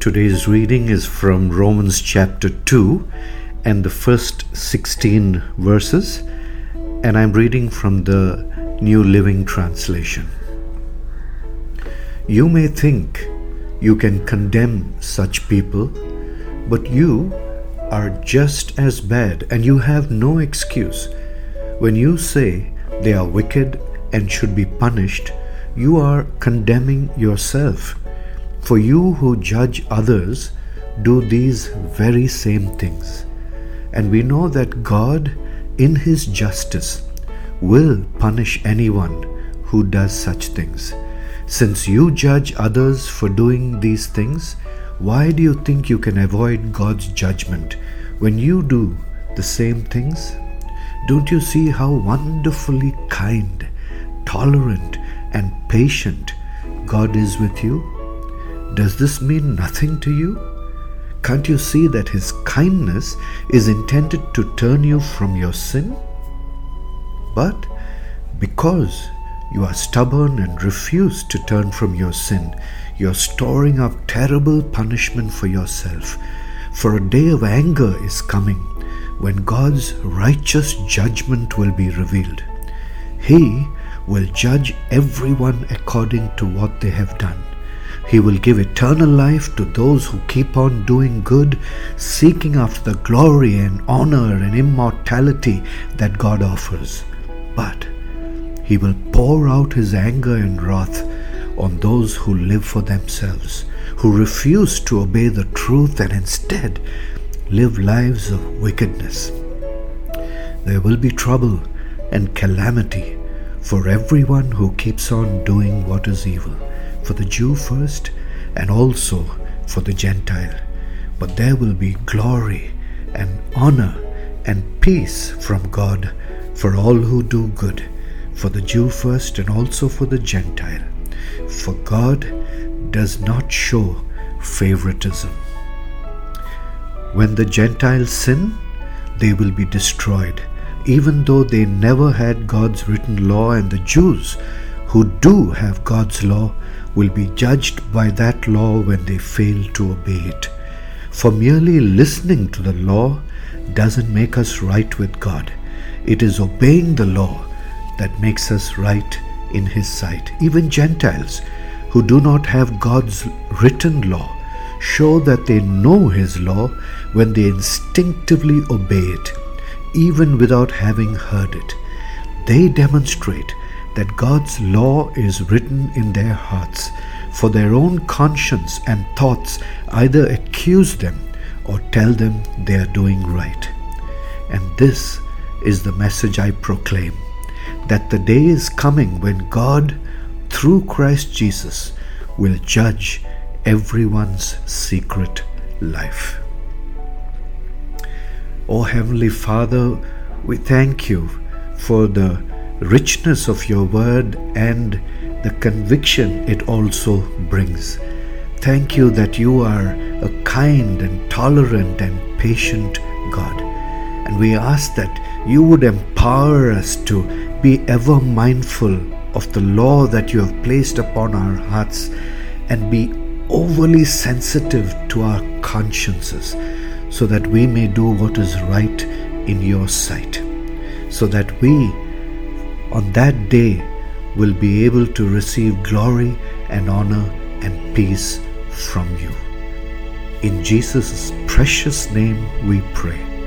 Today's reading is from Romans chapter 2 and the first 16 verses, and I'm reading from the New Living Translation. You may think you can condemn such people, but you are just as bad and you have no excuse. When you say they are wicked and should be punished, you are condemning yourself. For you who judge others do these very same things. And we know that God, in His justice, will punish anyone who does such things. Since you judge others for doing these things, why do you think you can avoid God's judgment when you do the same things? Don't you see how wonderfully kind, tolerant, and patient God is with you? Does this mean nothing to you? Can't you see that His kindness is intended to turn you from your sin? But because you are stubborn and refuse to turn from your sin, you're storing up terrible punishment for yourself. For a day of anger is coming when God's righteous judgment will be revealed. He will judge everyone according to what they have done. He will give eternal life to those who keep on doing good, seeking after the glory and honor and immortality that God offers. But He will pour out His anger and wrath on those who live for themselves, who refuse to obey the truth and instead live lives of wickedness. There will be trouble and calamity for everyone who keeps on doing what is evil for the Jew first and also for the Gentile. But there will be glory and honor and peace from God for all who do good, for the Jew first and also for the Gentile. For God does not show favoritism. When the Gentiles sin, they will be destroyed, even though they never had God's written law, and the Jews who do have God's law will be judged by that law when they fail to obey it. For merely listening to the law doesn't make us right with God. It is obeying the law that makes us right in His sight. Even Gentiles who do not have God's written law show that they know His law when they instinctively obey it, even without having heard it. They demonstrate that God's law is written in their hearts, for their own conscience and thoughts either accuse them or tell them they are doing right. And this is the message I proclaim that the day is coming when God, through Christ Jesus, will judge everyone's secret life. O Heavenly Father, we thank you for the richness of your word and the conviction it also brings. Thank you that you are a kind and tolerant and patient God. And we ask that you would empower us to be ever mindful of the law that you have placed upon our hearts and be overly sensitive to our consciences so that we may do what is right in your sight, so that we on that day will be able to receive glory and honor and peace from you. In Jesus' precious name we pray.